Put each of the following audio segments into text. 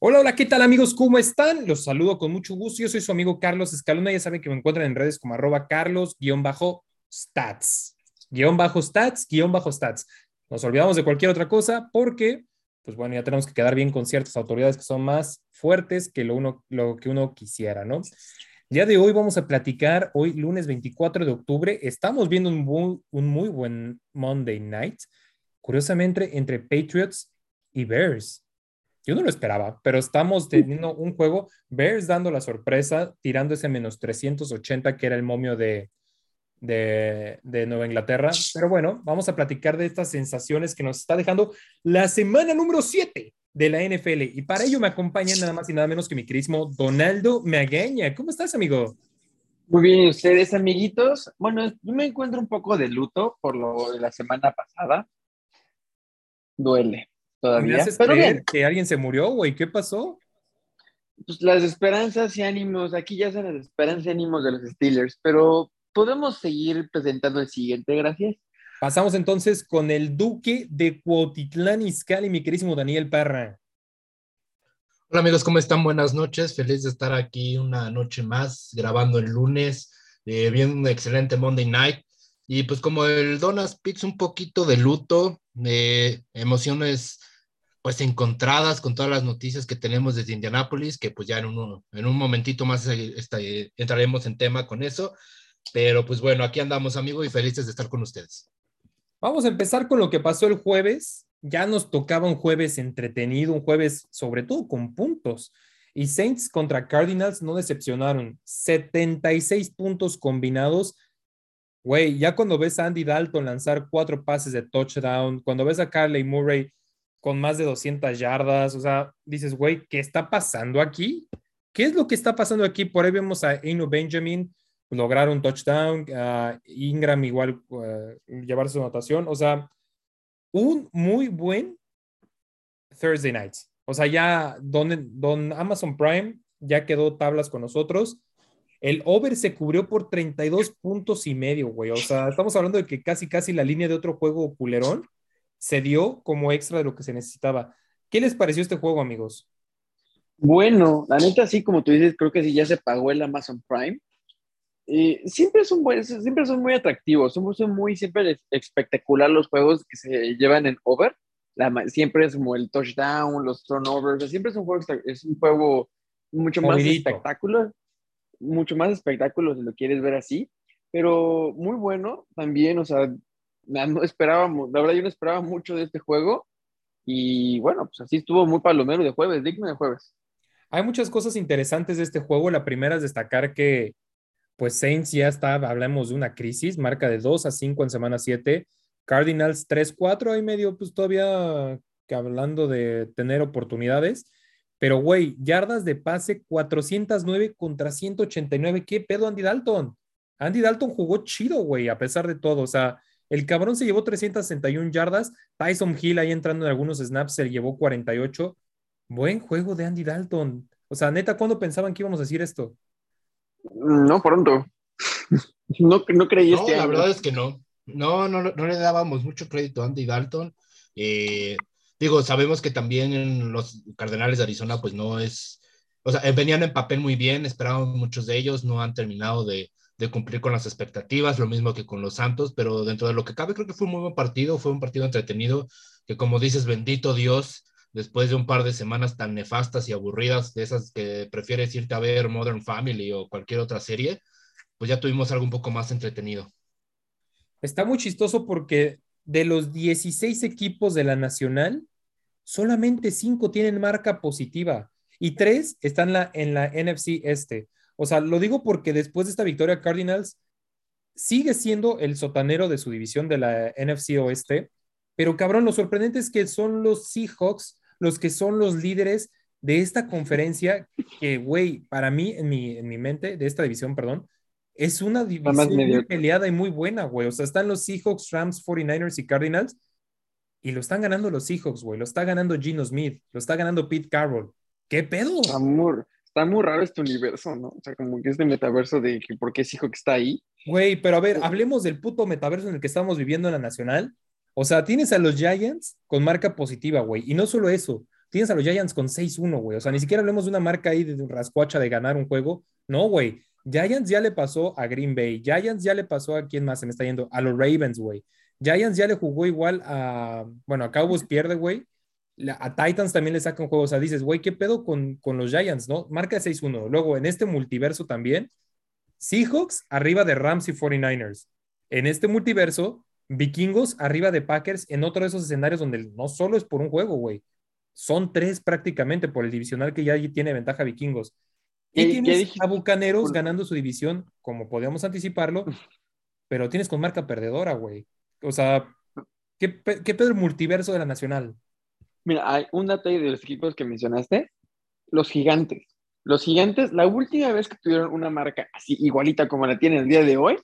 Hola, hola, ¿qué tal amigos? ¿Cómo están? Los saludo con mucho gusto. Yo soy su amigo Carlos Escalona. Ya saben que me encuentran en redes como arroba carlos-stats. Guión bajo stats, guion bajo stats. Nos olvidamos de cualquier otra cosa porque, pues bueno, ya tenemos que quedar bien con ciertas autoridades que son más fuertes que lo, uno, lo que uno quisiera, ¿no? Día de hoy vamos a platicar, hoy lunes 24 de octubre, estamos viendo un muy, un muy buen Monday Night, curiosamente entre Patriots y Bears. Yo no lo esperaba, pero estamos teniendo un juego, Bears dando la sorpresa, tirando ese menos 380 que era el momio de, de, de, Nueva Inglaterra. Pero bueno, vamos a platicar de estas sensaciones que nos está dejando la semana número 7 de la NFL. Y para ello me acompaña nada más y nada menos que mi querísimo Donaldo Magaña. ¿Cómo estás, amigo? Muy bien, ustedes, amiguitos? Bueno, yo me encuentro un poco de luto por lo de la semana pasada. Duele todavía. ¿Me haces pero creer que alguien se murió, güey? ¿Qué pasó? Pues las esperanzas y ánimos, aquí ya son las esperanzas y ánimos de los Steelers, pero podemos seguir presentando el siguiente, gracias. Pasamos entonces con el Duque de Cuautitlán Izcalli, mi querísimo Daniel Parra. Hola amigos, ¿cómo están? Buenas noches. Feliz de estar aquí una noche más grabando el lunes. Eh, bien, un excelente Monday Night. Y pues como el Donas Pix, un poquito de luto, eh, emociones pues encontradas con todas las noticias que tenemos desde Indianápolis, que pues ya en, uno, en un momentito más este, entraremos en tema con eso. Pero pues bueno, aquí andamos amigos y felices de estar con ustedes. Vamos a empezar con lo que pasó el jueves. Ya nos tocaba un jueves entretenido, un jueves sobre todo con puntos. Y Saints contra Cardinals no decepcionaron. 76 puntos combinados. Güey, ya cuando ves a Andy Dalton lanzar cuatro pases de touchdown, cuando ves a Carley Murray con más de 200 yardas, o sea, dices, güey, ¿qué está pasando aquí? ¿Qué es lo que está pasando aquí? Por ahí vemos a Eno Benjamin lograr un touchdown, Ingram igual uh, llevar su anotación, o sea, un muy buen Thursday night. O sea, ya don, don Amazon Prime ya quedó tablas con nosotros. El over se cubrió por 32 puntos y medio, güey. O sea, estamos hablando de que casi, casi la línea de otro juego culerón se dio como extra de lo que se necesitaba. ¿Qué les pareció este juego, amigos? Bueno, la neta, sí, como tú dices, creo que sí ya se pagó el Amazon Prime. Eh, siempre, son siempre son muy atractivos, son, son, muy siempre espectacular los juegos que se llevan en over. siempre es como el touchdown, los turnovers, siempre es un juego, es un juego mucho más espectáculo, mucho más espectáculo si lo quieres ver así, pero muy bueno también, o sea, no esperábamos, la verdad yo no esperaba mucho de este juego y bueno, pues así estuvo muy palomero de jueves, digno de jueves. Hay muchas cosas interesantes de este juego. La primera es destacar que pues Saints ya está, hablamos de una crisis, marca de 2 a 5 en semana 7, Cardinals 3-4, ahí medio, pues todavía que hablando de tener oportunidades, pero güey, yardas de pase 409 contra 189, ¿qué pedo Andy Dalton? Andy Dalton jugó chido, güey, a pesar de todo, o sea, el cabrón se llevó 361 yardas, Tyson Hill ahí entrando en algunos snaps se llevó 48, buen juego de Andy Dalton, o sea, neta, ¿cuándo pensaban que íbamos a decir esto? No, pronto. no, no creí no, La verdad es que no. No, no, no le dábamos mucho crédito a Andy Dalton. Eh, digo, sabemos que también los Cardenales de Arizona, pues no es. O sea, venían en papel muy bien, esperábamos muchos de ellos, no han terminado de, de cumplir con las expectativas, lo mismo que con los Santos, pero dentro de lo que cabe, creo que fue un muy buen partido, fue un partido entretenido, que como dices, bendito Dios, después de un par de semanas tan nefastas y aburridas, de esas que prefieres irte a ver Modern Family o cualquier otra serie, pues ya tuvimos algo un poco más entretenido. Está muy chistoso porque de los 16 equipos de la Nacional, solamente 5 tienen marca positiva y 3 están la, en la NFC este. O sea, lo digo porque después de esta victoria, Cardinals sigue siendo el sotanero de su división de la NFC oeste, pero cabrón, lo sorprendente es que son los Seahawks los que son los líderes de esta conferencia, que, güey, para mí, en mi, en mi mente, de esta división, perdón, es una división muy peleada y muy buena, güey. O sea, están los Seahawks, Rams, 49ers y Cardinals, y lo están ganando los Seahawks, güey. Lo está ganando Gino Smith, lo está ganando Pete Carroll. ¿Qué pedo? Muy, está muy raro este universo, ¿no? O sea, como que este metaverso de que por qué Seahawks está ahí. Güey, pero a ver, hablemos del puto metaverso en el que estamos viviendo en la Nacional o sea, tienes a los Giants con marca positiva, güey. Y no solo eso, tienes a los Giants con 6-1, güey. O sea, ni siquiera hablemos de una marca ahí de rascuacha de ganar un juego. No, güey. Giants ya le pasó a Green Bay. Giants ya le pasó a quién más se me está yendo. A los Ravens, güey. Giants ya le jugó igual a. Bueno, a Cowboys pierde, güey. A Titans también le sacan juegos. O sea, dices, güey, ¿qué pedo con, con los Giants, no? Marca 6-1. Luego, en este multiverso también, Seahawks arriba de Rams y 49ers. En este multiverso, Vikingos arriba de Packers en otro de esos escenarios donde no solo es por un juego, güey. Son tres prácticamente por el divisional que ya tiene ventaja Vikingos. Y tienes a Bucaneros ganando su división, como podíamos anticiparlo, pero tienes con marca perdedora, güey. O sea, ¿qué, qué pedo el multiverso de la Nacional? Mira, hay un detalle de los equipos que mencionaste, los gigantes. Los gigantes, la última vez que tuvieron una marca así igualita como la tienen el día de hoy,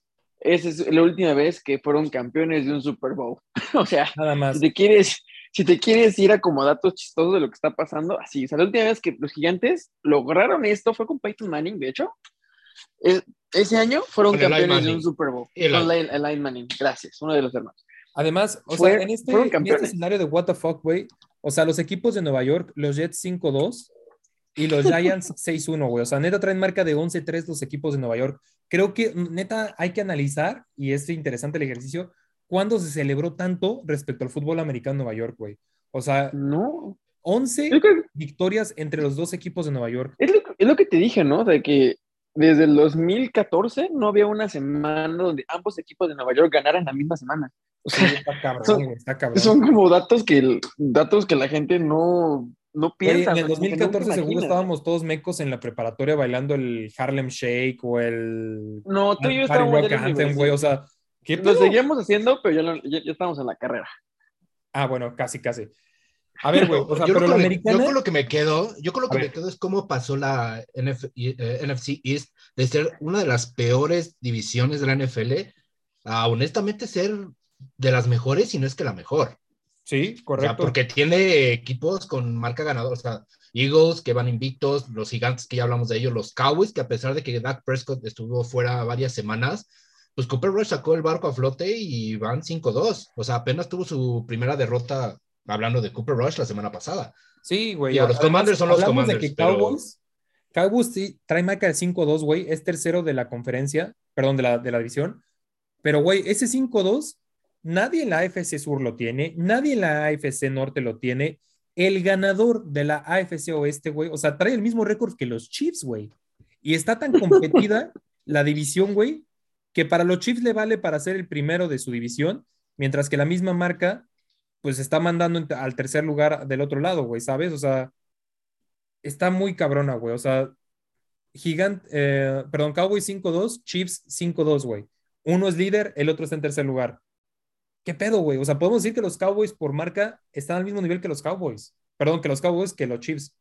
esa es la última vez que fueron campeones de un Super Bowl. o sea, Nada más. Si, te quieres, si te quieres ir a como datos chistosos de lo que está pasando, así, o sea, la última vez que los gigantes lograron esto fue con Peyton Manning, de hecho. ese año fueron campeones de un Super Bowl. Con Line Manning, gracias, uno de los hermanos. Además, o sea, en este, en este escenario de what the fuck, güey, o sea, los equipos de Nueva York, los Jets 5-2 y los Giants 6-1, güey. O sea, neta traen marca de 11-3 los equipos de Nueva York. Creo que neta hay que analizar, y es interesante el ejercicio, cuándo se celebró tanto respecto al fútbol americano en Nueva York, güey. O sea, no. 11 victorias entre los dos equipos de Nueva York. Es lo, es lo que te dije, ¿no? De que desde el 2014 no había una semana donde ambos equipos de Nueva York ganaran la misma semana. O sea, está cabrón, son, está cabrón. son, como datos que, datos que la gente no, no piensa. en el 2014 seguro estábamos todos mecos en la preparatoria bailando el Harlem Shake o el... No, tú y yo estábamos Anthem, güey, o sea... ¿qué Lo seguíamos haciendo, pero ya, ya, ya estábamos en la carrera. Ah, bueno, casi, casi. A ver, güey, o sea, yo, pero la americana... yo con lo que me quedo, yo con lo que me quedo es cómo pasó la NFC eh, East de ser una de las peores divisiones de la NFL a honestamente ser de las mejores, y no es que la mejor. Sí, correcto. porque tiene equipos con marca ganadora, o sea, Eagles que van invictos, los gigantes que ya hablamos de ellos, los Cowboys que a pesar de que Dak Prescott estuvo fuera varias semanas, pues Cooper Rush sacó el barco a flote y van 5-2. O sea, apenas tuvo su primera derrota hablando de Cooper Rush la semana pasada. Sí, güey. los Commanders son los Commanders. De que Cowboys, Cowboys sí, trae marca de 5-2, güey. Es tercero de la conferencia, perdón, de la, de la división. Pero, güey, ese 5-2, nadie en la AFC Sur lo tiene, nadie en la AFC Norte lo tiene. El ganador de la AFC Oeste, güey, o sea, trae el mismo récord que los Chiefs, güey. Y está tan competida la división, güey, que para los Chiefs le vale para ser el primero de su división, mientras que la misma marca pues está mandando al tercer lugar del otro lado, güey, ¿sabes? O sea, está muy cabrona, güey. O sea, Gigante, eh, perdón, Cowboys 5-2, Chiefs 5-2, güey. Uno es líder, el otro está en tercer lugar. ¿Qué pedo, güey? O sea, podemos decir que los Cowboys por marca están al mismo nivel que los Cowboys. Perdón, que los Cowboys que los Chiefs.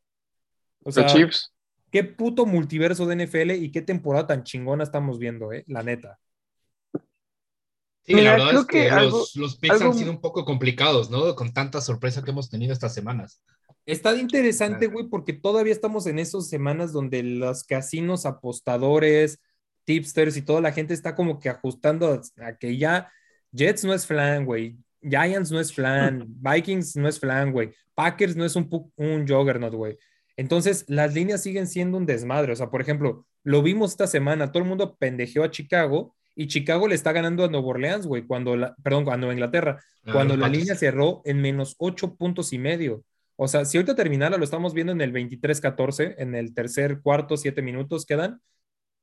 O sea, los Chiefs. Qué puto multiverso de NFL y qué temporada tan chingona estamos viendo, eh, la neta. Sí, la verdad es que, los, picks han sido un poco complicados, ¿no? Con tanta sorpresa que hemos tenido estas semanas. Está interesante, güey, porque todavía estamos en esas semanas donde los casinos, apostadores, tipsters y toda la gente está como que ajustando a, que ya Jets no es flan, güey. Giants no es flan, Vikings no es flan, güey. Packers no es un, un juggernaut, güey. Entonces, las líneas siguen siendo un desmadre. O sea, por ejemplo, lo vimos esta semana, todo el mundo pendejeó a Chicago y Chicago le está ganando a Nueva Orleans, güey, cuando, la, perdón, a Nueva Inglaterra, ah, cuando la línea cerró en menos ocho puntos y medio. O sea, si ahorita terminara, lo estamos viendo en el 23-14, en el tercer cuarto, siete minutos quedan.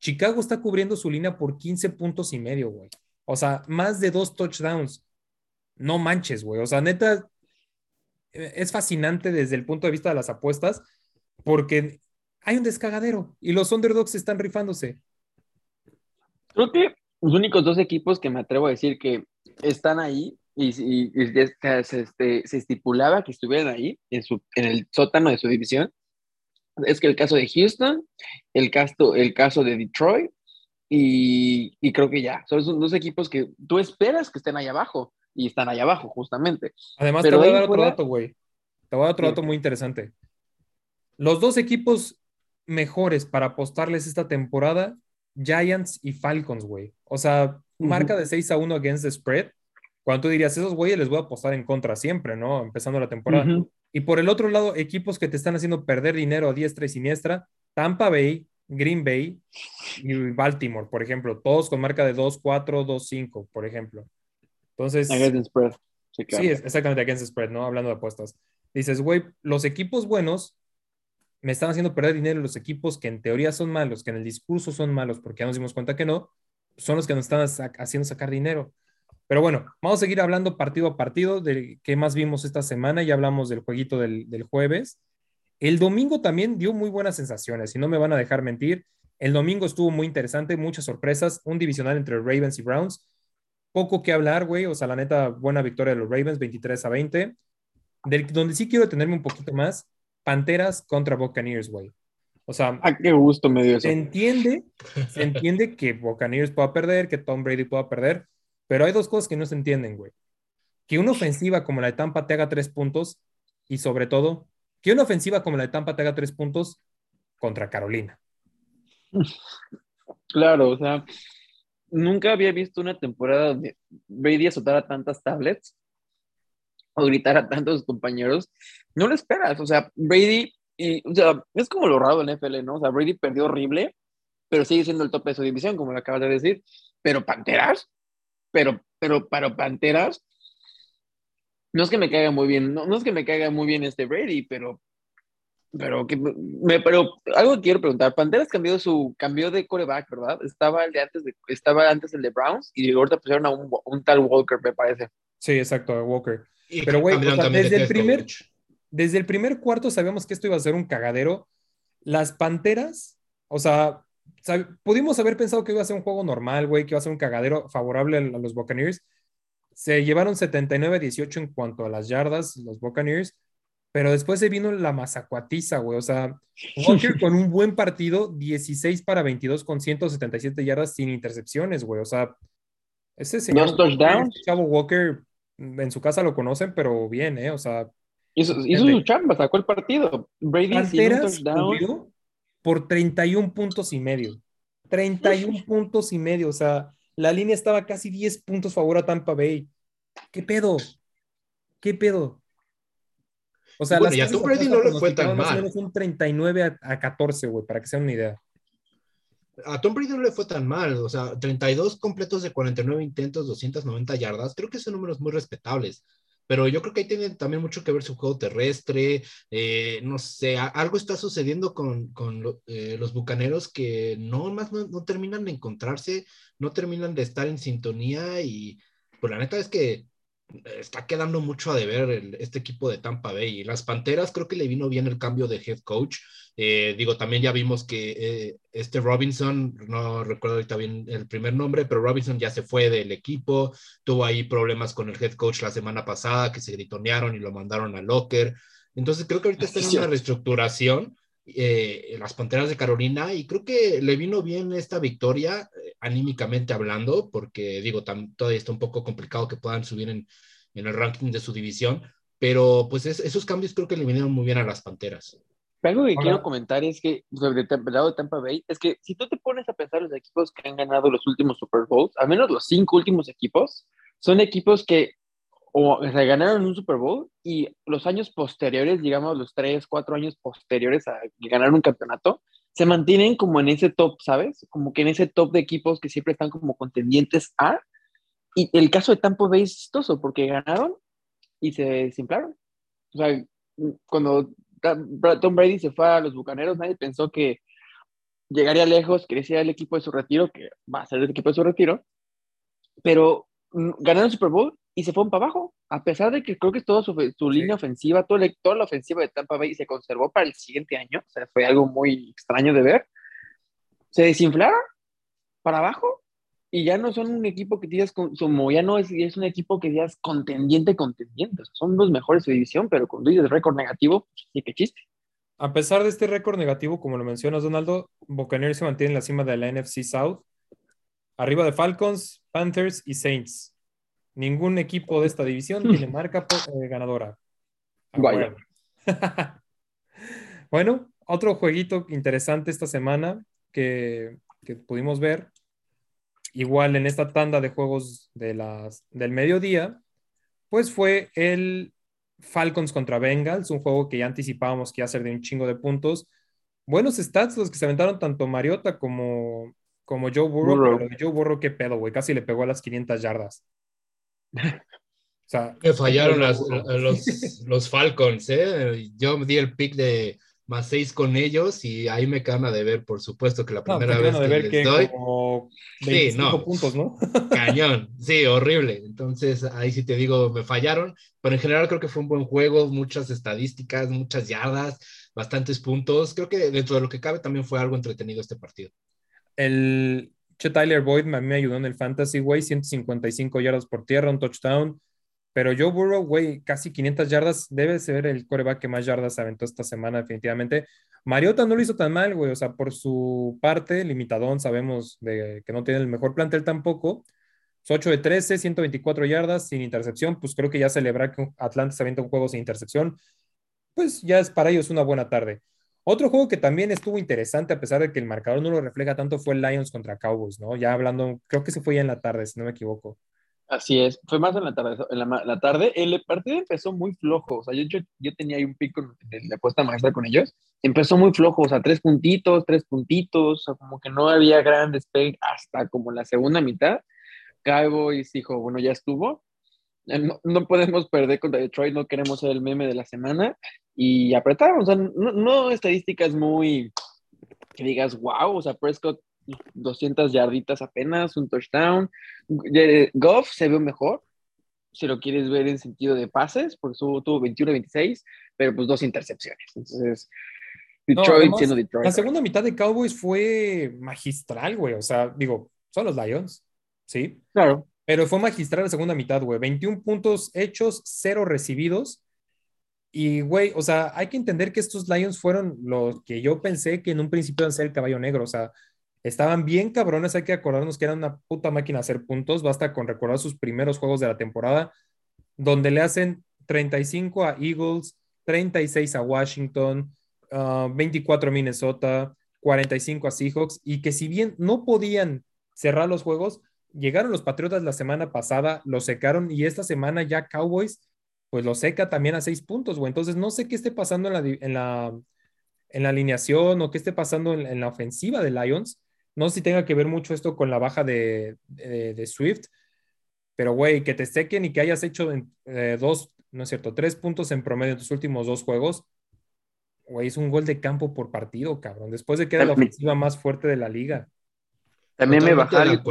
Chicago está cubriendo su línea por 15 puntos y medio, güey. O sea, más de dos touchdowns. No manches, güey. O sea, neta, eh, es fascinante desde el punto de vista de las apuestas, porque hay un descagadero y los underdogs están rifándose. Creo que los únicos dos equipos que me atrevo a decir que están ahí y, se, este, se, estipulaba que estuvieran ahí en, su, en el sótano de su división es que el caso de Houston, el caso, el caso de Detroit y, y creo que ya, son dos equipos que tú esperas que estén ahí abajo y están ahí abajo justamente. Además, te voy a dar otro dato, güey. Te voy a dar otro dato muy interesante. Los dos equipos mejores para apostarles esta temporada Giants y Falcons, güey. O sea, marca de 6 a 1 against the spread. Cuando tú dirías, esos güeyes les voy a apostar en contra siempre, ¿no? Empezando la temporada. Y por el otro lado, equipos que te están haciendo perder dinero a diestra y siniestra, Tampa Bay, Green Bay y Baltimore, por ejemplo, todos con marca de 2-4, 2-5, por ejemplo. Entonces, Against spread. Sí, sí, claro. exactamente, against the spread, ¿no? Hablando de apuestas. Dices, güey, los equipos buenos me están haciendo perder dinero, los equipos que en teoría son malos, que en el discurso son malos, porque ya nos dimos cuenta que no, son los que nos están haciendo sacar dinero. Pero bueno, vamos a seguir hablando partido a partido de qué más vimos esta semana. Ya hablamos del jueguito del, del jueves. El domingo también dio muy buenas sensaciones, y no me van a dejar mentir. El domingo estuvo muy interesante, muchas sorpresas, un divisional entre Ravens y Browns. Poco que hablar, güey. O sea, la neta, buena victoria de los Ravens, 23 a 20. Del, donde sí quiero detenerme un poquito más, Panteras contra Buccaneers, güey. O sea, Ah, qué gusto me dio eso. se entiende, se entiende que Buccaneers pueda perder, que Tom Brady pueda perder, pero hay dos cosas que no se entienden, güey. Que una ofensiva como la de Tampa te haga tres puntos y sobre todo, que una ofensiva como la de Tampa te haga tres puntos contra Carolina. Claro, o sea, nunca había visto una temporada donde Brady azotara tantas tablets o gritara a tantos compañeros. No lo esperas, o sea, Brady, o sea, es como lo raro del NFL, ¿no? O sea, Brady perdió horrible, pero sigue siendo el tope de su división, como lo acabas de decir. Pero Panteras, pero, pero, pero Panteras, no es que me caiga muy bien, no, no es que me caiga muy bien este Brady, pero pero, que me, pero algo que quiero preguntar, Panteras cambió su cambió de coreback, ¿verdad? Estaba el de antes de, estaba antes el de Browns y ahorita pusieron a un, un tal Walker, me parece. Sí, exacto, Walker. Y Pero, güey, o sea, desde el primer- coach. Desde el primer cuarto sabíamos que esto iba a ser un cagadero. Las Panteras, o sea, sab- pudimos haber pensado que iba a ser un juego normal, güey, que iba a ser un cagadero favorable a los Buccaneers. Se llevaron 79-18 en cuanto a las yardas, los Buccaneers, pero después se vino la mazacuatiza, güey. O sea, Walker con un buen partido, 16 para 22 con 177 yardas sin intercepciones, güey. O sea, ese señor touchdowns. Chavo Walker, en su casa lo conocen, pero bien, ¿eh? O sea, Hizo, hizo su chamba, sacó el partido. Brady Panteras por 31 puntos y medio. 31 puntos y medio. O sea, la línea estaba casi 10 puntos favor a Tampa Bay. ¿Qué pedo? ¿Qué pedo? O sea, Bueno, las y a Tom Brady no le fue tan mal. un 39 a, a 14, güey, para que se den una idea. A Tom Brady no le fue tan mal, o sea, 32 completos de 49 intentos, 290 yardas, creo que son números muy respetables, pero yo creo que ahí tiene también mucho que ver su juego terrestre, eh, no sé, algo está sucediendo con, con eh, los bucaneros que no más no, no terminan de encontrarse, no terminan de estar en sintonía y pues la neta es que está quedando mucho a deber el- este equipo de Tampa Bay y las Panteras creo que le vino bien el cambio de head coach. Eh, digo, también ya vimos que eh, este Robinson, no recuerdo ahorita bien el primer nombre, pero Robinson ya se fue del equipo, tuvo ahí problemas con el head coach la semana pasada, que se gritonearon y lo mandaron al locker. Entonces creo que ahorita está en una reestructuración eh, las Panteras de Carolina y creo que le vino bien esta victoria eh, anímicamente hablando, porque digo, tam- todavía está un poco complicado que puedan subir en, en el ranking de su división, pero pues es- esos cambios creo que le vinieron muy bien a las Panteras. Algo que Hola. quiero comentar es que sobre Tampa- el lado de Tampa Bay es que si tú te pones a pensar los equipos que han ganado los últimos Super Bowls, al menos los cinco últimos equipos, son equipos que o se ganaron un Super Bowl y los años posteriores, digamos los tres, cuatro años posteriores a ganar un campeonato, se mantienen como en ese top, ¿sabes? Como que en ese top de equipos que siempre están como contendientes a. Y el caso de Tampa Bay es chistoso porque ganaron y se desinflaron. O sea, cuando Tom Brady se fue a los Bucaneros, nadie pensó que llegaría lejos, que decía el equipo de su retiro, que va a ser el equipo de su retiro, pero ganaron el Super Bowl y se fueron para abajo, a pesar de que creo que toda su, su Sí. línea ofensiva, toda la, toda la ofensiva de Tampa Bay se conservó para el siguiente año, o sea, fue algo muy extraño de ver, se desinflaron para abajo y ya no son un equipo que digas con- como ya no es, es un equipo que digas contendiente, contendiente, o sea, son los mejores de división, pero cuando dices récord negativo, pues, sí que chiste. A pesar de este récord negativo, como lo mencionas, Donaldo, Buccaneers se mantiene en la cima de la NFC South, arriba de Falcons, Panthers y Saints. Ningún equipo de esta división tiene marca eh, ganadora. Vaya. bueno, otro jueguito interesante esta semana que, que pudimos ver, igual en esta tanda de juegos de las, del mediodía, pues fue el Falcons contra Bengals, un juego que ya anticipábamos que iba a ser de un chingo de puntos. Buenos stats los que se aventaron tanto Mariota como, como Joe Burrow. Pero Joe Burrow, qué pedo, güey. Casi le pegó a las 500 yardas. O sea, me fallaron las, los, los, Falcons, ¿eh? Yo di el pick de más seis con ellos y ahí me cama de ver, por supuesto, que la primera vez que les que doy. Como 25 sí, puntos, ¿no? Cañón, sí, horrible. Entonces, ahí sí te digo, me fallaron, pero en general creo que fue un buen juego, muchas estadísticas, muchas yardas, bastantes puntos. Creo que dentro de lo que cabe también fue algo entretenido este partido. El Che Tyler Boyd a mí me ayudó en el Fantasy, güey, 155 yardas por tierra, un touchdown. Pero Joe Burrow, güey, casi 500 yardas, debe ser el coreback que más yardas aventó esta semana, definitivamente. Mariota no lo hizo tan mal, güey, o sea, por su parte, limitadón, sabemos de que no tiene el mejor plantel tampoco. 8 de 13, 124 yardas sin intercepción, pues creo que ya celebrar que Atlanta se avienta un juego sin intercepción, pues ya es para ellos una buena tarde. Otro juego que también estuvo interesante, a pesar de que el marcador no lo refleja tanto, fue el Lions contra Cowboys, ¿no? Ya hablando, creo que se fue ya en la tarde, si no me equivoco. Así es, fue más en la tarde. En la, tarde, el partido empezó muy flojo. O sea, yo, yo, tenía ahí un pico en la apuesta maestra con ellos. Empezó muy flojo, o sea, tres puntitos, tres puntitos, o sea, como que no había gran despegue hasta como la segunda mitad. Cowboys dijo, bueno, ya estuvo. Eh, no, podemos perder contra Detroit, no queremos ser el meme de la semana. Y apretaron, o sea, no, no estadísticas muy que digas, wow, o sea, Prescott 200 yarditas apenas, un touchdown. Goff se ve mejor, si lo quieres ver en sentido de pases, porque tuvo, tuvo 21-26, pero pues dos intercepciones. Entonces, Detroit siendo Detroit. La segunda mitad de Cowboys fue magistral, güey. O sea, digo, son los Lions, ¿sí? Claro. Pero fue magistral la segunda mitad, güey. 21 puntos hechos, cero recibidos. Y, güey, o sea, hay que entender que estos Lions fueron los que yo pensé que en un principio iban a ser el caballo negro. O sea, Estaban bien cabrones, hay que acordarnos que eran una puta máquina hacer puntos, basta con recordar sus primeros juegos de la temporada, donde le hacen 35 a Eagles, 36 a Washington, 24 ah, a Minnesota, 45 a Seahawks, y que si bien no podían cerrar los juegos, llegaron los Patriotas la semana pasada, lo secaron y esta semana ya Cowboys, pues lo seca también a 6 puntos, güey. Entonces no sé qué esté pasando en la, en la, en la alineación o qué esté pasando en, en la ofensiva de Lions, no sé si tenga que ver mucho esto con la baja de, Swift, pero güey, que te sequen y que hayas hecho eh, dos, no es cierto, tres puntos en promedio en tus últimos dos juegos, güey, es un gol de campo por partido, cabrón. Después de que era la ofensiva más fuerte de la liga. También me bajaron.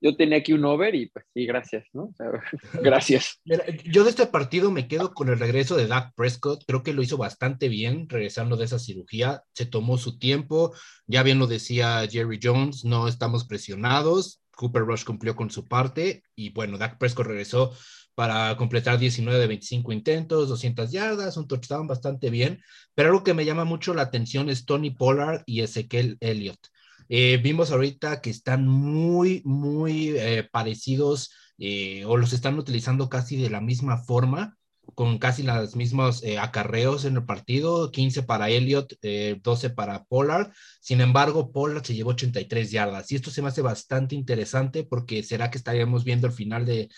Yo tenía aquí un over y pues sí, gracias, ¿no? gracias. yo de este partido me quedo con el regreso de Dak Prescott. Creo que lo hizo bastante bien regresando de esa cirugía. Se tomó su tiempo. Ya bien lo decía Jerry Jones, no estamos presionados. Cooper Rush cumplió con su parte y bueno, Dak Prescott regresó para completar 19 de 25 intentos, 200 yardas, un touchdown bastante bien. Pero algo que me llama mucho la atención es Tony Pollard y Ezequiel Elliott. Eh, vimos ahorita que están muy, muy eh, parecidos eh, o los están utilizando casi de la misma forma, con casi los mismos acarreos en el partido, 15 para Elliot, 12 para Pollard. Sin embargo, Pollard se llevó 83 yardas y esto se me hace bastante interesante porque será que estaríamos viendo el final de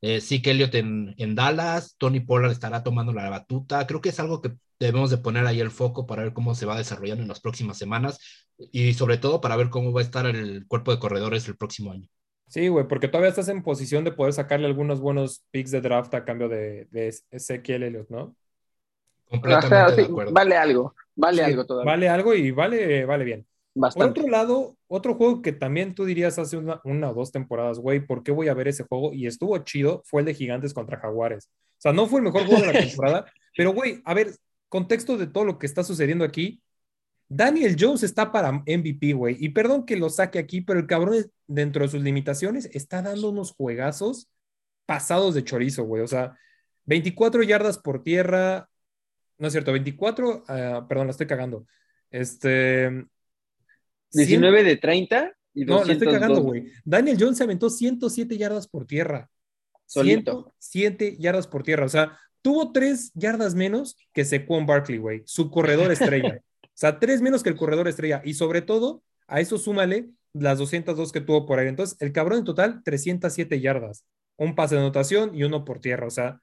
eh, Zeke Elliott en, en, Dallas, Tony Pollard estará tomando la batuta. Creo que es algo que debemos de poner ahí el foco para ver cómo se va desarrollando en las próximas semanas y sobre todo para ver cómo va a estar el cuerpo de corredores el próximo año. Sí, güey, porque todavía estás en posición de poder sacarle algunos buenos picks de draft a cambio de, de Ezequiel Elliott, ¿no? Completamente de acuerdo. Vale algo, vale algo todavía. Vale algo y vale, vale bien. Por otro lado, otro juego que también tú dirías hace una, una, o dos temporadas, güey, ¿por qué voy a ver ese juego? Y estuvo chido, fue el de Gigantes contra Jaguares. O sea, no fue el mejor juego de la temporada, pero, güey, a ver, contexto de todo lo que está sucediendo aquí. Daniel Jones está para MVP, güey. Y perdón que lo saque aquí, pero el cabrón, dentro de sus limitaciones, está dando unos juegazos pasados de chorizo, güey. O sea, 24 yardas por tierra. No es cierto, 24, ah, perdón, la estoy cagando. Este, 19 de 30 y No, la estoy cagando, güey. Daniel Jones se aventó 107 yardas por tierra. Solito. 107 yardas por tierra. O sea, tuvo 3 yardas menos que Sequon Barkley, güey. Su corredor estrella. o sea, 3 menos que el corredor estrella. Y sobre todo, a eso súmale las 202 que tuvo por ahí. Entonces, el cabrón en total, 307 yardas. Un pase de anotación y uno por tierra. O sea,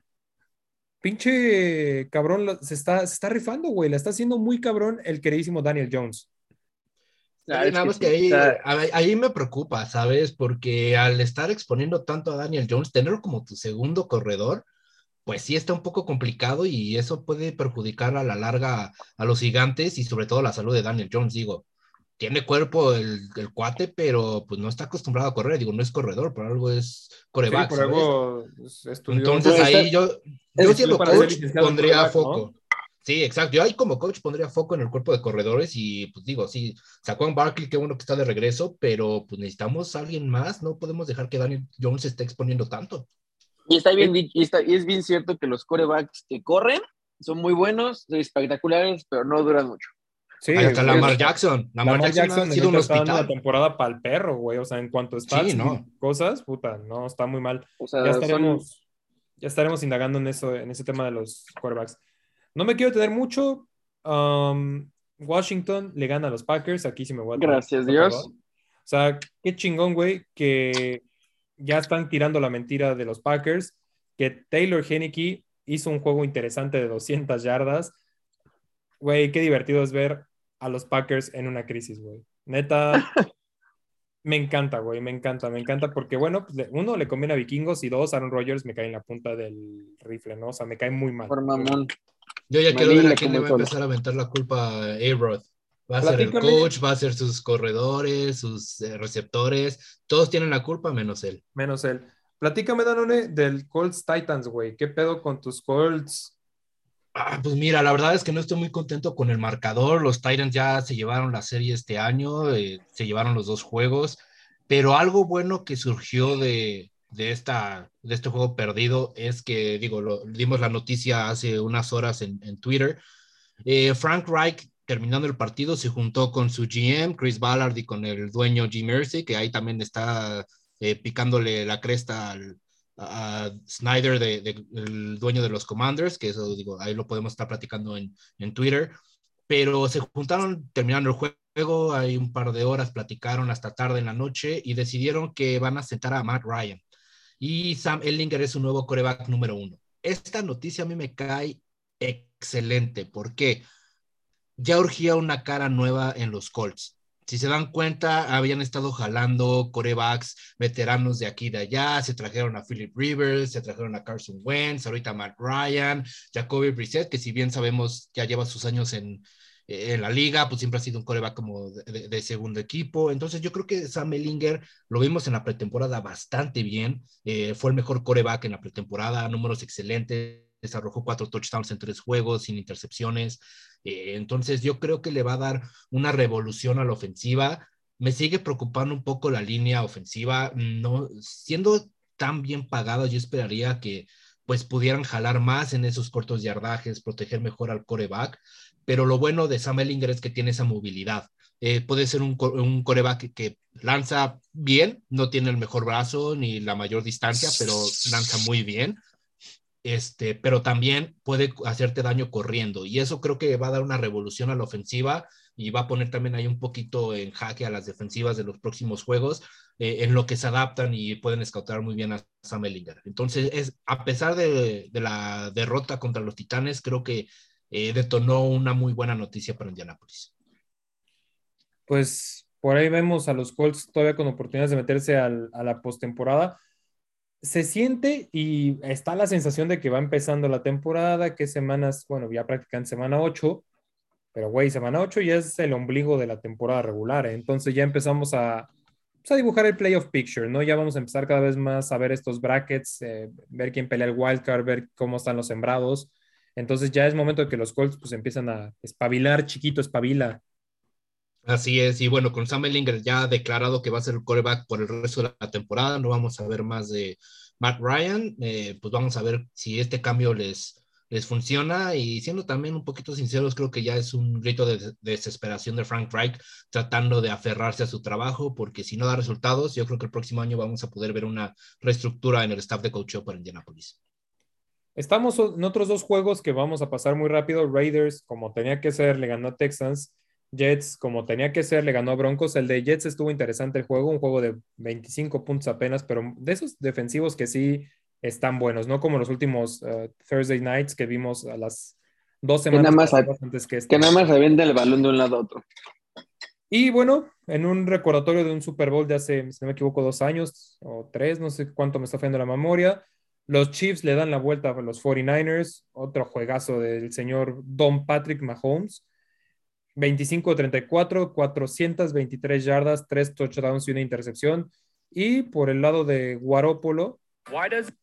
pinche cabrón se está, se está rifando, güey. La está haciendo muy cabrón el queridísimo Daniel Jones. nada más que, ahí, ahí, me preocupa, ¿sabes? Porque al estar exponiendo tanto a Daniel Jones, tenerlo como tu segundo corredor, pues sí está un poco complicado y eso puede perjudicar a la larga a los gigantes y sobre todo la salud de Daniel Jones, digo tiene cuerpo el, el, cuate, pero pues no está acostumbrado a correr. Digo, no es corredor, por algo es coreback. por algo Entonces ahí yo, yo siendo coach pondría foco. Sí, exacto. Yo ahí como coach pondría foco en el cuerpo de corredores y pues digo, sí, sacó en Barkley, qué bueno que está de regreso, pero pues necesitamos a alguien más. No podemos dejar que Daniel Jones se esté exponiendo tanto. Y está bien, y, está, y es bien cierto que los corebacks que corren son muy buenos, espectaculares, pero no duran mucho. Sí, hasta Lamar Jackson. Lamar, Lamar Jackson, ha sido un hospital. una temporada para el perro, güey. O sea, en cuanto a stats no. cosas, puta, no, está muy mal. O sea, ya, estaremos, ya estaremos indagando en eso, en ese tema de los quarterbacks. No me quiero tener mucho. Um, Washington le gana a los Packers. Aquí sí me voy a Gracias, Dios. O sea, qué chingón, güey, que ya están tirando la mentira de los Packers. Que Taylor Henneke hizo un juego interesante de 200 yardas. Güey, qué divertido es ver a los Packers en una crisis, güey. Neta, me encanta, güey, me encanta, me encanta porque, bueno, pues, uno, le conviene a Vikingos y dos, Aaron Rodgers me cae en la punta del rifle, ¿no? O sea, me cae muy mal. Por mamón. Yo ya quiero ver a quién le va a empezar a aventar la culpa a A-Rod. Va a ser el coach, va a ser sus corredores, sus eh, receptores. Todos tienen la culpa menos él. Menos él. Platícame, Danone, del Colts Titans, güey. ¿Qué pedo con tus Colts? Ah, pues mira, la verdad es que no estoy muy contento con el marcador. Los Titans ya se llevaron la serie este año, eh, se llevaron los dos juegos, pero algo bueno que surgió de, esta, de este juego perdido es que, digo, lo, dimos la noticia hace unas horas en, Twitter. Eh, Frank Reich, terminando el partido, se juntó con su GM, Chris Ballard, y con el dueño Jim Mercy, que ahí también está eh, picándole la cresta al, a Snyder, de, el dueño de los Commanders, que eso digo, ahí lo podemos estar platicando en, en Twitter, pero se juntaron terminando el juego, hay un par de horas, platicaron hasta tarde en la noche y decidieron que van a sentar a Matt Ryan. Y Sam Ellinger es su nuevo coreback número uno. Esta noticia a mí me cae excelente, porque ya urgía una cara nueva en los Colts si se dan cuenta, habían estado jalando corebacks veteranos de aquí y de allá, se trajeron a Philip Rivers, se trajeron a Carson Wentz, ahorita Matt Ryan, Jacoby Brissett, que si bien sabemos ya lleva sus años en, en la liga, pues siempre ha sido un coreback como de, segundo equipo. Entonces yo creo que Sam Ellinger lo vimos en la pretemporada bastante bien, eh, fue el mejor coreback en la pretemporada, números excelentes, arrojó cuatro touchdowns en tres juegos sin intercepciones. Eh, entonces yo creo que le va a dar una revolución a la ofensiva. Me sigue preocupando un poco la línea ofensiva. No, siendo tan bien pagada, yo esperaría que pues pudieran jalar más en esos cortos yardajes, proteger mejor al coreback. Pero lo bueno de Sam Ellinger es que tiene esa movilidad. Eh, puede ser un, un coreback que lanza bien, no tiene el mejor brazo ni la mayor distancia, pero lanza muy bien este, pero también puede hacerte daño corriendo. Y eso creo que va a dar una revolución a la ofensiva y va a poner también ahí un poquito en jaque a las defensivas de los próximos juegos, eh, en lo que se adaptan y pueden escautar muy bien a Sam Ellinger. Entonces, es, a pesar de, la derrota contra los Titanes, creo que eh, detonó una muy buena noticia para Indianapolis. Pues por ahí vemos a los Colts todavía con oportunidades de meterse a la postemporada se siente y está la sensación de que va empezando la temporada, que semanas, bueno, ya practican semana 8, pero güey, semana 8 ya es el ombligo de la temporada regular, ¿eh? entonces ya empezamos a, pues, a, dibujar el playoff picture, ¿no? Ya vamos a empezar cada vez más a ver estos brackets, eh, ver quién pelea el wildcard, ver cómo están los sembrados. Entonces ya es momento de que los Colts pues empiezan a espabilar, chiquito, espabila. Así es, y bueno, con Sam Ellinger ya ha declarado que va a ser el coreback por el resto de la temporada, no vamos a ver más de Matt Ryan, eh, pues vamos a ver si este cambio les, les funciona y siendo también un poquito sinceros, creo que ya es un grito de, desesperación de Frank Reich tratando de aferrarse a su trabajo, porque si no da resultados, yo creo que el próximo año vamos a poder ver una reestructura en el staff de coach para Indianapolis. Estamos en otros dos juegos que vamos a pasar muy rápido. Raiders, como tenía que ser, le ganó a Texans. Jets, como tenía que ser, le ganó a Broncos. El de Jets estuvo interesante el juego, un juego de 25 puntos apenas, pero de esos defensivos que sí están buenos, no como los últimos uh, Thursday nights que vimos a las dos Que semanas nada más, antes que este. que nada más revienta el balón de un lado a otro. Y bueno, en un recordatorio de un Super Bowl de hace, si no me equivoco, dos años o tres, no sé cuánto me está fallando la memoria, los Chiefs le dan la vuelta a los 49ers, otro juegazo del señor Don Patrick Mahomes. 25-34, 423 yardas, 3 touchdowns y una intercepción. Y por el lado de Guarópolo,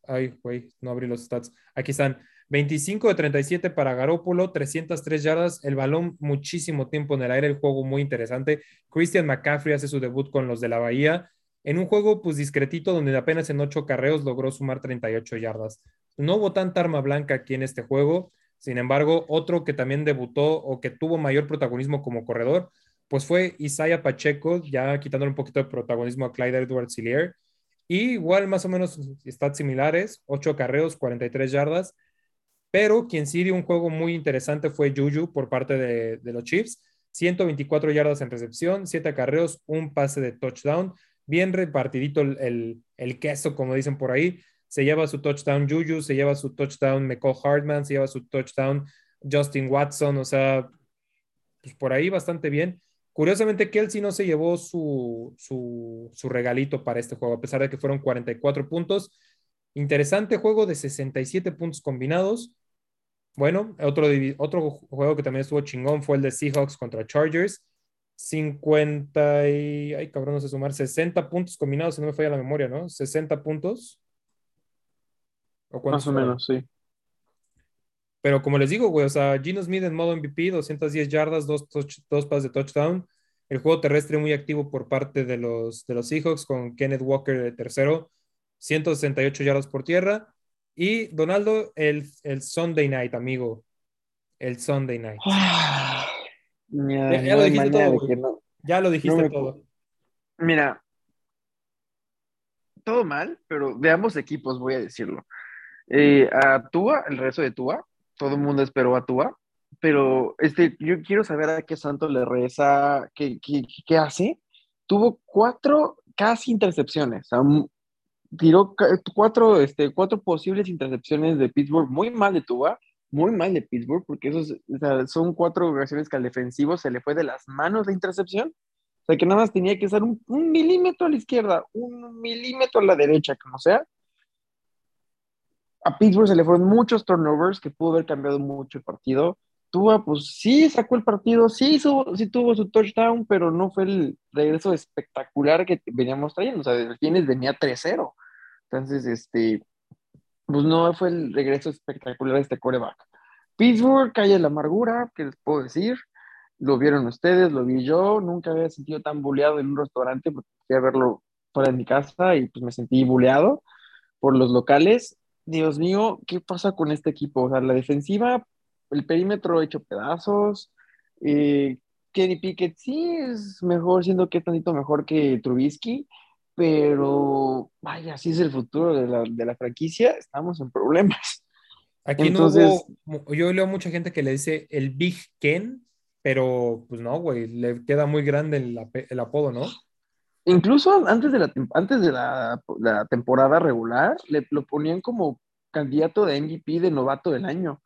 ay, güey, no abrí los stats. Aquí están. 25 de 37 para Garópolo, 303 yardas, el balón muchísimo tiempo en el aire, el juego muy interesante. Christian McCaffrey hace su debut con los de la Bahía en un juego pues discretito donde apenas en 8 carreos logró sumar 38 yardas. No hubo tanta arma blanca aquí en este juego, sin embargo, otro que también debutó o que tuvo mayor protagonismo como corredor, pues fue Isaiah Pacheco, ya quitándole un poquito de protagonismo a Clyde Edwards Hillier. Y igual más o menos stats similares, 8 carreos, 43 yardas pero quien sí dio un juego muy interesante fue Juju por parte de, de los Chiefs. 124 yardas en recepción, 7 acarreos, un pase de touchdown. Bien repartidito el, el, queso, como dicen por ahí. Se lleva su touchdown Juju, se lleva su touchdown McCall Hartman, se lleva su touchdown Justin Watson. O sea, pues por ahí bastante bien. Curiosamente, Kelsey no se llevó su, su, regalito para este juego, a pesar de que fueron 44 puntos. Interesante juego de 67 puntos combinados. Bueno, otro, otro juego que también estuvo chingón fue el de Seahawks contra Chargers. 50 y, ay cabrón, no sé sumar, 60 puntos combinados, si no me falla la memoria, ¿no? 60 puntos. ¿O Más o menos, sí. Pero como les digo, güey, o sea, Gino Smith en modo MVP, 210 yardas, dos, dos pases de touchdown. El juego terrestre muy activo por parte de los, de los Seahawks con Kenneth Walker de tercero, 168 yardas por tierra. Y Donaldo, el, el Sunday night, amigo. El Sunday night. Mira, ya, ya no lo dijiste todo. que no- Ya lo dijiste no me- todo. Mira, todo mal, pero de ambos equipos voy a decirlo. Eh, a Tua, el regreso de Tua, todo el mundo esperó a Tua, pero este, yo quiero saber a qué santo le reza, qué, qué, qué hace. Tuvo cuatro casi intercepciones, o sea, tiró cuatro, este, cuatro posibles intercepciones de Pittsburgh, muy mal de Tua, muy mal de Pittsburgh, porque esos o sea, son cuatro ocasiones que al defensivo se le fue de las manos la intercepción. O sea, que nada más tenía que estar un, un milímetro a la izquierda, un milímetro a la derecha, como sea. A Pittsburgh se le fueron muchos turnovers que pudo haber cambiado mucho el partido. Tua, pues sí sacó el partido, sí, hizo- sí tuvo su touchdown, pero no fue el regreso espectacular que veníamos trayendo. O sea, Delfines venía 3-0. Entonces, este, pues no fue el regreso espectacular de este coreback. Pittsburgh, calle la amargura, ¿qué les puedo decir? Lo vieron ustedes, lo vi yo, nunca había sentido tan buleado en un restaurante porque fui a verlo fuera de mi casa y pues me sentí buleado por los locales. Dios mío, ¿qué pasa con este equipo? O sea, la defensiva, el perímetro hecho pedazos. Eh, Kenny Pickett sí es mejor, siendo que es tantito mejor que Trubisky, pero vaya, si es el futuro de la, de la franquicia, estamos en problemas. Aquí Entonces- no hubo, yo leo mucha gente que le dice el Big Ken, pero pues no, güey, le queda muy grande el, el apodo, ¿no? Incluso antes de la, antes de la, la temporada regular, le lo ponían como candidato de MVP de novato del año.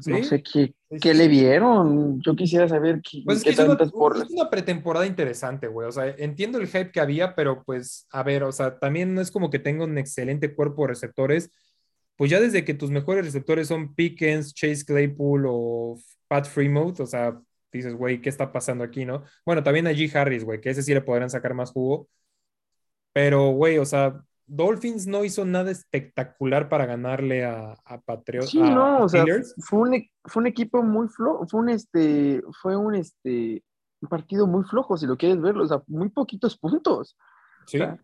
¿Sí? No sé qué, Sí, qué sí, le sí. vieron. Yo quisiera saber qué, Pues es qué que es una, tantas porras. es una pretemporada interesante, güey. O sea, entiendo el hype que había, pero pues, a ver, o sea, también no es como que tenga un excelente cuerpo de receptores. Pues ya desde que tus mejores receptores son Pickens, Chase Claypool o Pat Fremont, o sea, dices, güey, ¿qué está pasando aquí, no? Bueno, también a G. Harris, güey, que ese sí le podrán sacar más jugo. Pero, güey, o sea, Dolphins no hizo nada espectacular para ganarle a, a Patriots. Sí, a- no, o sea, fue un, e- fue un equipo muy flojo, fue un este, fue un este, un partido muy flojo, si lo quieres ver, o sea, muy poquitos puntos. Sí, sea,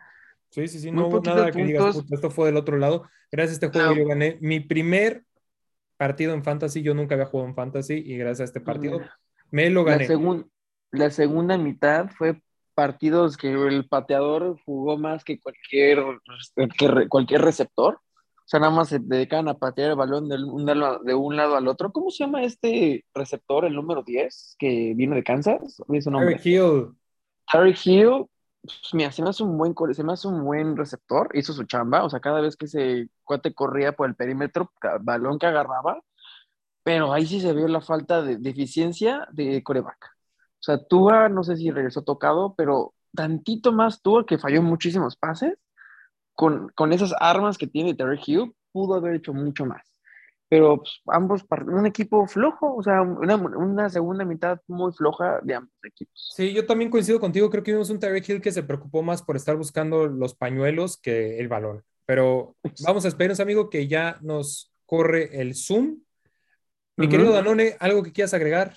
sí, sí, sí, no hubo nada que digas, puntos. "Puta, esto fue del otro lado. Gracias a este juego No. yo gané mi primer partido en Fantasy, yo nunca había jugado en Fantasy y gracias a este partido me lo La, gané. segun- la segunda mitad fue partidos que el pateador jugó más que cualquier, que re- cualquier receptor. O sea, nada más se dedicaban a patear el balón de un, lado- de un lado al otro. ¿Cómo se llama este receptor, el número 10, que vino de Kansas? Tyreek Hill, Tyreek Hill Pues mira, se me hace un buen, se me hace un buen receptor, hizo su chamba, o sea, cada vez que ese cuate corría por el perímetro, balón que agarraba, pero ahí sí se vio la falta de, eficiencia de coreback. O sea, Tua, no sé si regresó tocado, pero tantito más Tua, que falló muchísimos pases, con, con esas armas que tiene Terry Hill, pudo haber hecho mucho más pero pues, ambos, un equipo flojo, o sea, una, una, segunda mitad muy floja de ambos equipos. Sí, yo también coincido contigo, creo que vimos un Terry Hill que se preocupó más por estar buscando los pañuelos que el balón, pero vamos a esperarnos, amigo, que ya nos corre el Zoom. Mi querido Danone, ¿algo que quieras agregar?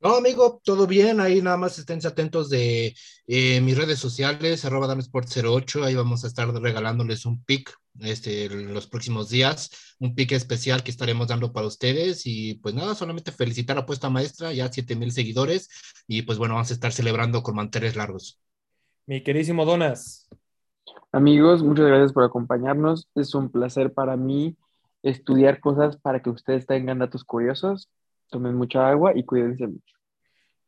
No, amigo, todo bien. Ahí nada más estén atentos de eh, mis redes sociales, arroba damesport08. Ahí vamos a estar regalándoles un pick este, los próximos días, un pick especial que estaremos dando para ustedes. Y pues nada, solamente felicitar a Apuesta Maestra, ya 7 mil seguidores. Y pues bueno, vamos a estar celebrando con manteles largos. Mi queridísimo Donas. Amigos, muchas gracias por acompañarnos. Es un placer para mí estudiar cosas para que ustedes tengan datos curiosos Tomen mucha agua y cuídense mucho.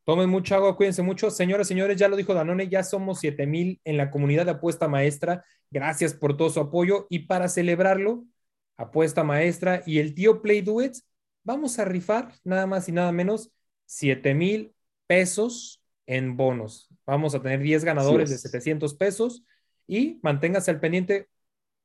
Tomen mucha agua, cuídense mucho. Señoras, señores, ya lo dijo Danone, ya somos 7000 en la comunidad de Apuesta Maestra. Gracias por todo su apoyo. Y para celebrarlo, Apuesta Maestra y el tío Play Duets, vamos a rifar nada más y nada menos 7000 pesos en bonos. Vamos a tener 10 ganadores de 700 pesos y manténgase al pendiente.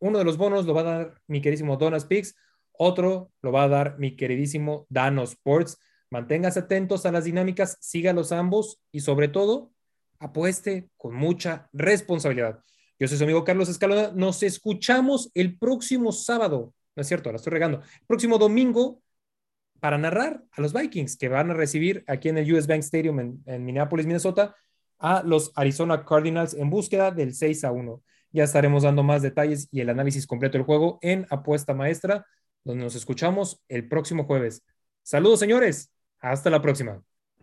Uno de los bonos lo va a dar mi querísimo Donas Pix, otro lo va a dar mi queridísimo Dano Sports. Manténgase atentos a las dinámicas, sígalos ambos y sobre todo, apueste con mucha responsabilidad. Yo soy su amigo Carlos Escalona. Nos escuchamos el próximo sábado. No es cierto, la estoy regando. Próximo domingo para narrar a los Vikings que van a recibir aquí en el US Bank Stadium en, en Minneapolis, Minnesota, a los Arizona Cardinals en búsqueda del 6 a 1. Ya estaremos dando más detalles y el análisis completo del juego en Apuesta Maestra donde nos escuchamos el próximo jueves. Saludos, señores. Hasta la próxima.